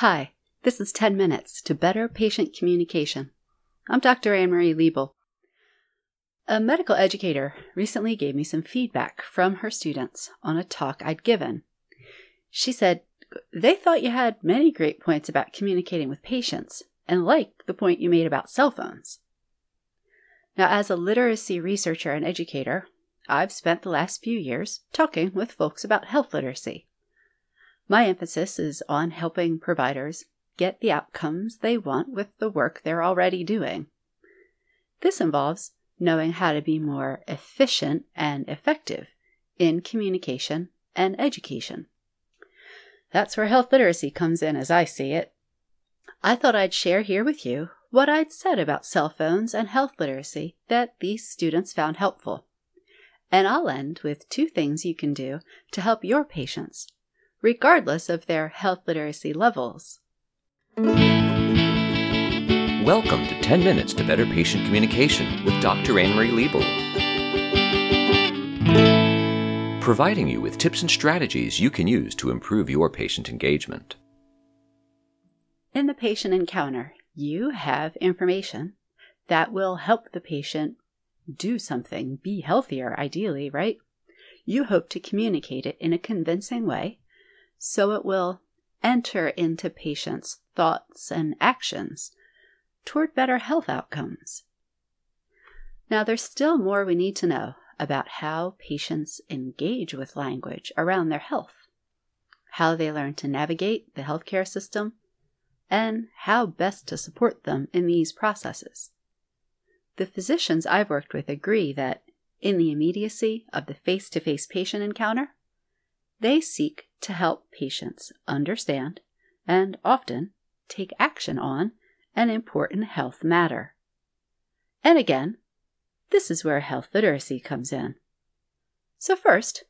Hi, this is 10 Minutes to Better Patient Communication. I'm Dr. Anne Marie Liebel. A medical educator recently gave me some feedback from her students on a talk I'd given. She said they thought you had many great points about communicating with patients and liked the point you made about cell phones. Now, as a literacy researcher and educator, I've spent the last few years talking with folks about health literacy. My emphasis is on helping providers get the outcomes they want with the work they're already doing. This involves knowing how to be more efficient and effective in communication and education. That's where health literacy comes in as I see it. I thought I'd share here with you what I'd said about cell phones and health literacy that these students found helpful. And I'll end with two things you can do to help your patients regardless of their health literacy levels. Welcome to 10 Minutes to Better Patient Communication with Dr. Anne Marie Liebel. Providing you with tips and strategies you can use to improve your patient engagement. In the patient encounter, you have information that will help the patient do something, be healthier, ideally, right? You hope to communicate it in a convincing way so it will enter into patients' thoughts and actions toward better health outcomes. Now, there's still more we need to know about how patients engage with language around their health, how they learn to navigate the healthcare system, and how best to support them in these processes. The physicians I've worked with agree that in the immediacy of the face to face patient encounter, they seek to help patients understand and often take action on an important health matter. And again, this is where health literacy comes in. So, first,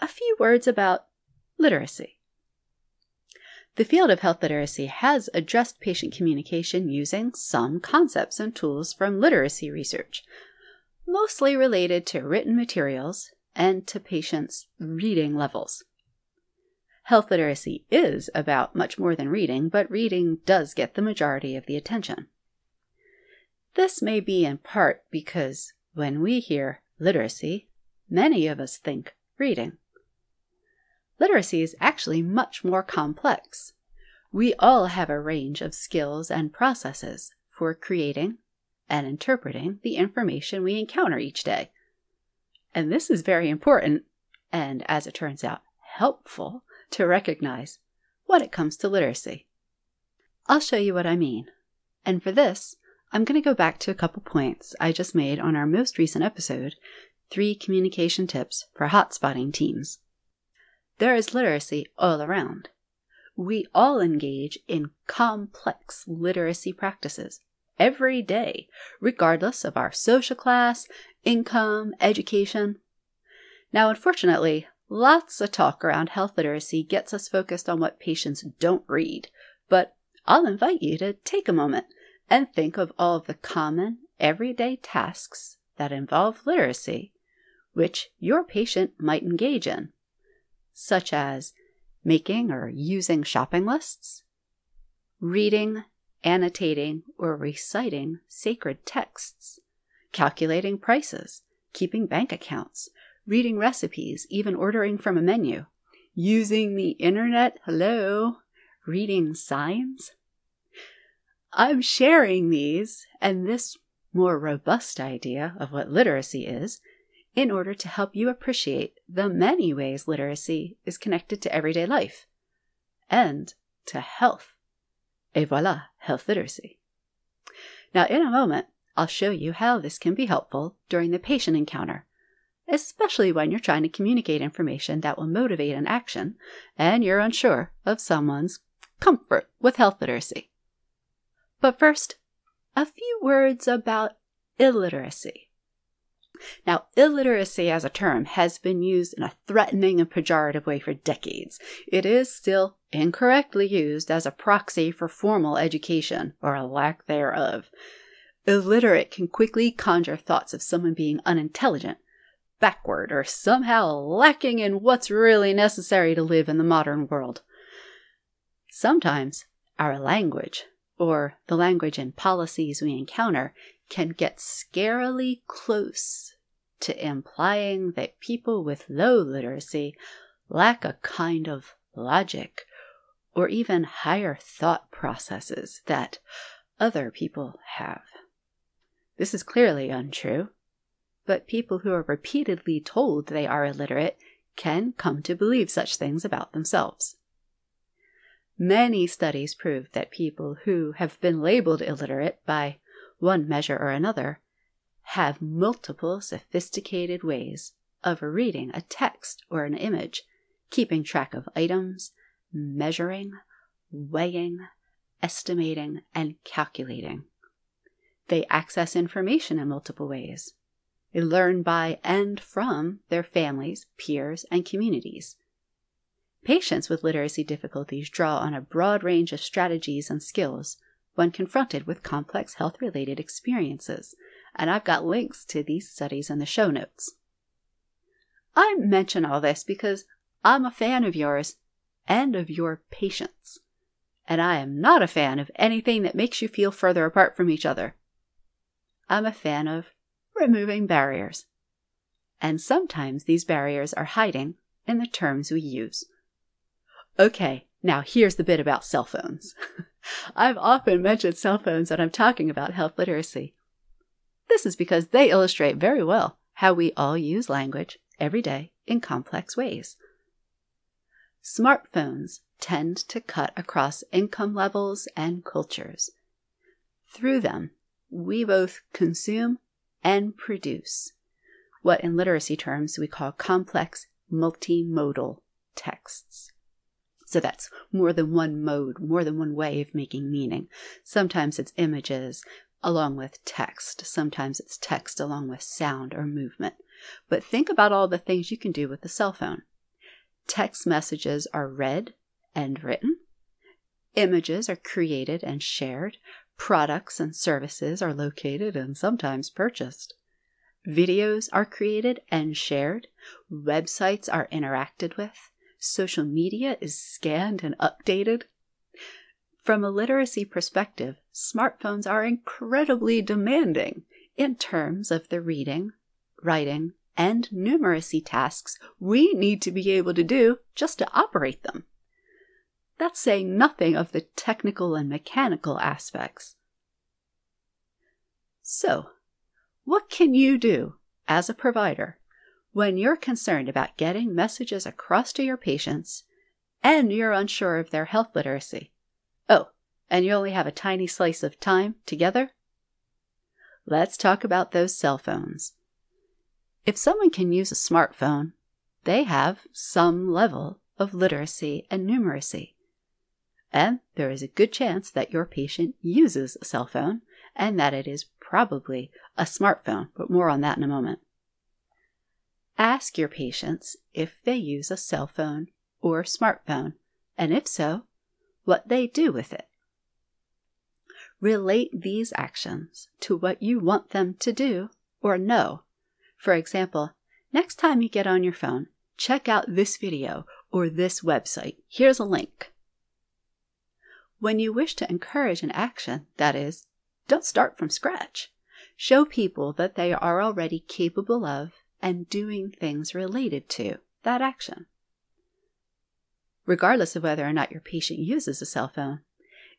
a few words about literacy. The field of health literacy has addressed patient communication using some concepts and tools from literacy research, mostly related to written materials and to patients' reading levels. Health literacy is about much more than reading, but reading does get the majority of the attention. This may be in part because when we hear literacy, many of us think reading. Literacy is actually much more complex. We all have a range of skills and processes for creating and interpreting the information we encounter each day. And this is very important and, as it turns out, helpful to recognize when it comes to literacy. I'll show you what I mean. And for this, I'm going to go back to a couple points I just made on our most recent episode Three Communication Tips for Hotspotting Teams. There is literacy all around. We all engage in complex literacy practices every day, regardless of our social class, income, education. Now, unfortunately, lots of talk around health literacy gets us focused on what patients don't read, but I'll invite you to take a moment and think of all of the common, everyday tasks that involve literacy, which your patient might engage in, such as making or using shopping lists, reading, annotating, or reciting sacred texts, calculating prices, keeping bank accounts, reading recipes, even ordering from a menu, using the internet, hello, reading signs. I'm sharing these and this more robust idea of what literacy is in order to help you appreciate the many ways literacy is connected to everyday life and to health. Et voila, health literacy. Now, in a moment, I'll show you how this can be helpful during the patient encounter, especially when you're trying to communicate information that will motivate an action and you're unsure of someone's comfort with health literacy. But first, a few words about illiteracy. Now, illiteracy as a term has been used in a threatening and pejorative way for decades. It is still incorrectly used as a proxy for formal education, or a lack thereof. Illiterate can quickly conjure thoughts of someone being unintelligent, backward, or somehow lacking in what's really necessary to live in the modern world. Sometimes our language, or the language and policies we encounter, can get scarily close to implying that people with low literacy lack a kind of logic or even higher thought processes that other people have. This is clearly untrue, but people who are repeatedly told they are illiterate can come to believe such things about themselves. Many studies prove that people who have been labeled illiterate by one measure or another have multiple sophisticated ways of reading a text or an image, keeping track of items, measuring, weighing, estimating, and calculating. They access information in multiple ways. They learn by and from their families, peers, and communities. Patients with literacy difficulties draw on a broad range of strategies and skills when confronted with complex health related experiences, and I've got links to these studies in the show notes. I mention all this because I'm a fan of yours and of your patients, and I am not a fan of anything that makes you feel further apart from each other. I'm a fan of removing barriers. And sometimes these barriers are hiding in the terms we use. Okay, now here's the bit about cell phones. I've often mentioned cell phones when I'm talking about health literacy. This is because they illustrate very well how we all use language every day in complex ways. Smartphones tend to cut across income levels and cultures. Through them, we both consume and produce what in literacy terms we call complex multimodal texts. So that's more than one mode, more than one way of making meaning. Sometimes it's images along with text, sometimes it's text along with sound or movement. But think about all the things you can do with a cell phone. Text messages are read and written, images are created and shared, Products and services are located and sometimes purchased. Videos are created and shared. Websites are interacted with. Social media is scanned and updated. From a literacy perspective, smartphones are incredibly demanding in terms of the reading, writing, and numeracy tasks we need to be able to do just to operate them. That's saying nothing of the technical and mechanical aspects. So, what can you do as a provider when you're concerned about getting messages across to your patients and you're unsure of their health literacy? Oh, and you only have a tiny slice of time together? Let's talk about those cell phones. If someone can use a smartphone, they have some level of literacy and numeracy and there is a good chance that your patient uses a cell phone and that it is probably a smartphone, but more on that in a moment. Ask your patients if they use a cell phone or smartphone, and if so, what they do with it. Relate these actions to what you want them to do or know. For example, next time you get on your phone, check out this video or this website. Here's a link. When you wish to encourage an action, that is, don't start from scratch. Show people that they are already capable of and doing things related to that action. Regardless of whether or not your patient uses a cell phone,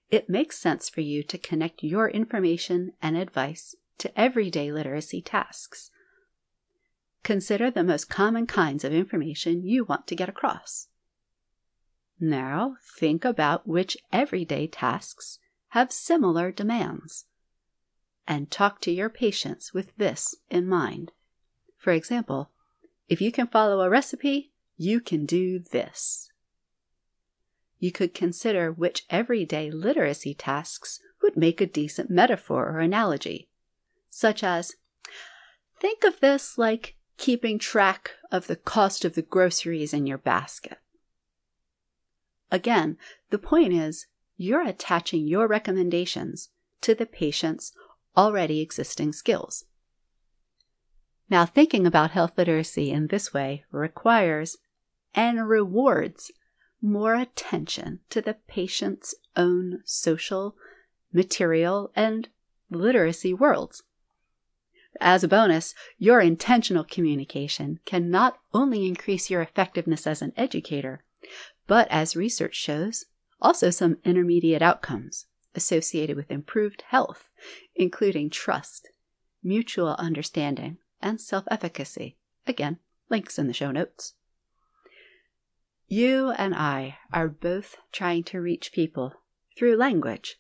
it makes sense for you to connect your information and advice to everyday literacy tasks. Consider the most common kinds of information you want to get across. Now think about which everyday tasks have similar demands. And talk to your patients with this in mind. For example, if you can follow a recipe, you can do this. You could consider which everyday literacy tasks would make a decent metaphor or analogy, such as think of this like keeping track of the cost of the groceries in your basket. Again, the point is you're attaching your recommendations to the patient's already existing skills. Now, thinking about health literacy in this way requires and rewards more attention to the patient's own social, material, and literacy worlds. As a bonus, your intentional communication can not only increase your effectiveness as an educator, but as research shows, also some intermediate outcomes associated with improved health, including trust, mutual understanding, and self efficacy. Again, links in the show notes. You and I are both trying to reach people through language.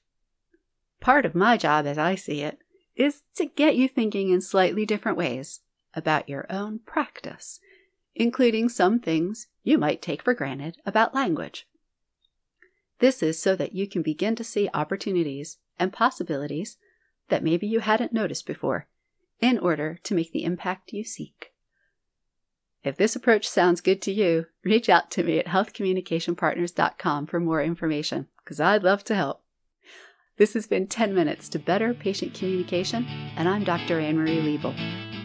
Part of my job, as I see it, is to get you thinking in slightly different ways about your own practice, including some things you might take for granted about language. This is so that you can begin to see opportunities and possibilities that maybe you hadn't noticed before in order to make the impact you seek. If this approach sounds good to you, reach out to me at healthcommunicationpartners.com for more information, because I'd love to help. This has been 10 Minutes to Better Patient Communication, and I'm Dr. Anne Marie Liebel.